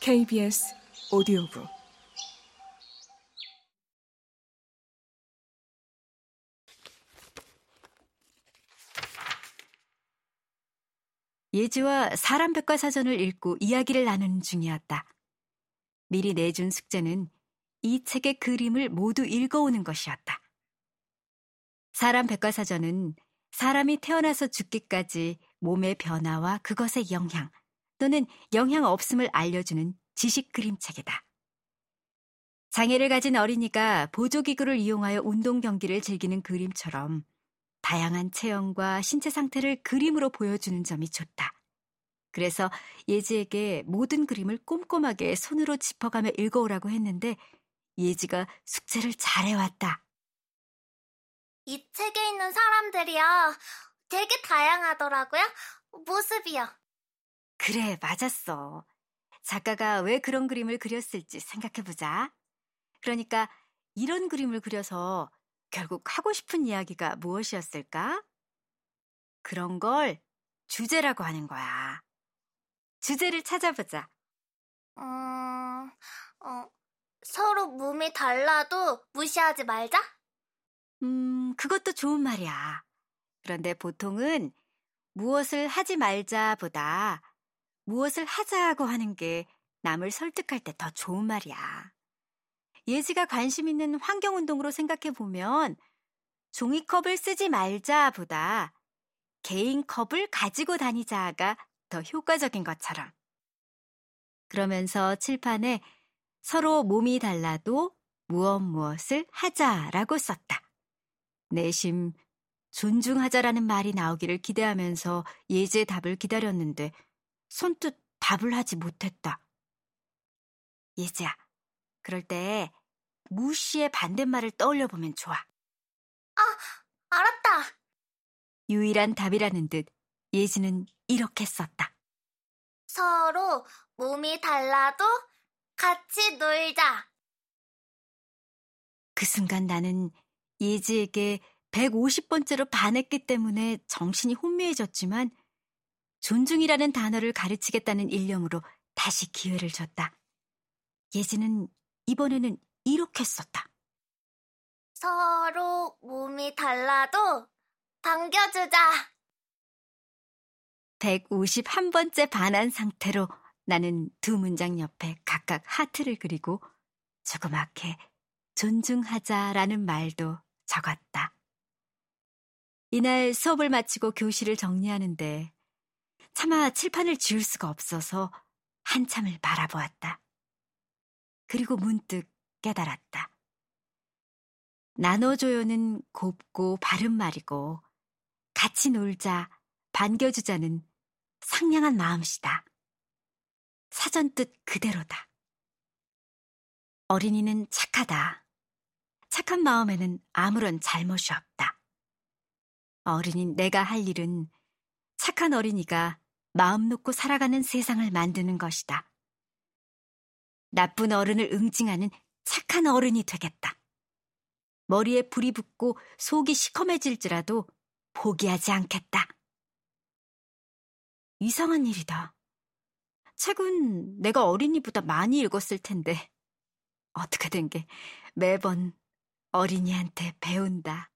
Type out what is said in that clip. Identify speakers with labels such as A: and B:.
A: KBS 오디오북
B: 예지와 사람 백과사전을 읽고 이야기를 나누는 중이었다. 미리 내준 숙제는 이 책의 그림을 모두 읽어오는 것이었다. 사람 백과사전은 사람이 태어나서 죽기까지 몸의 변화와 그것의 영향 또는 영향 없음을 알려주는 지식 그림책이다. 장애를 가진 어린이가 보조기구를 이용하여 운동 경기를 즐기는 그림처럼 다양한 체형과 신체 상태를 그림으로 보여주는 점이 좋다. 그래서 예지에게 모든 그림을 꼼꼼하게 손으로 짚어가며 읽어오라고 했는데 예지가 숙제를 잘해왔다.
C: 이 책에 있는 사람들이요. 되게 다양하더라고요. 모습이요.
B: 그래, 맞았어. 작가가 왜 그런 그림을 그렸을지 생각해보자. 그러니까 이런 그림을 그려서 결국 하고 싶은 이야기가 무엇이었을까? 그런 걸 주제라고 하는 거야. 주제를 찾아보자.
C: 음, 어, 서로 몸이 달라도 무시하지 말자?
B: 음, 그것도 좋은 말이야. 그런데 보통은 무엇을 하지 말자보다 무엇을 하자고 하는 게 남을 설득할 때 더 좋은 말이야. 예지가 관심 있는 환경운동으로 생각해 보면 종이컵을 쓰지 말자보다 개인 컵을 가지고 다니자가 더 효과적인 것처럼. 그러면서 칠판에 서로 몸이 달라도 무엇 무엇을 하자라고 썼다. 내심 존중하자라는 말이 나오기를 기대하면서 예지의 답을 기다렸는데 손뜻 답을 하지 못했다. 예지야, 그럴 때 무시의 반대말을 떠올려 보면 좋아.
C: 아, 알았다.
B: 유일한 답이라는 듯 예지는 이렇게 썼다.
C: 서로 몸이 달라도 같이 놀자.
B: 그 순간 나는 예지에게 150번째로 반했기 때문에 정신이 혼미해졌지만 존중이라는 단어를 가르치겠다는 일념으로 다시 기회를 줬다. 예지는 이번에는 이렇게 썼다.
C: 서로 몸이 달라도 반겨주자.
B: 151번째 반한 상태로 나는 두 문장 옆에 각각 하트를 그리고 조그맣게 존중하자라는 말도 적었다. 이날 수업을 마치고 교실을 정리하는데 차마 칠판을 지울 수가 없어서 한참을 바라보았다. 그리고 문득 깨달았다. 나눠줘요는 곱고 바른 말이고 같이 놀자, 반겨주자는 상냥한 마음씨다. 사전 뜻 그대로다. 어린이는 착하다. 착한 마음에는 아무런 잘못이 없다. 어린이 내가 할 일은 착한 어린이가 마음 놓고 살아가는 세상을 만드는 것이다. 나쁜 어른을 응징하는 착한 어른이 되겠다. 머리에 불이 붙고 속이 시커매질지라도 포기하지 않겠다. 이상한 일이다. 책은 내가 어린이보다 많이 읽었을 텐데, 어떻게 된 게 매번 어린이한테 배운다.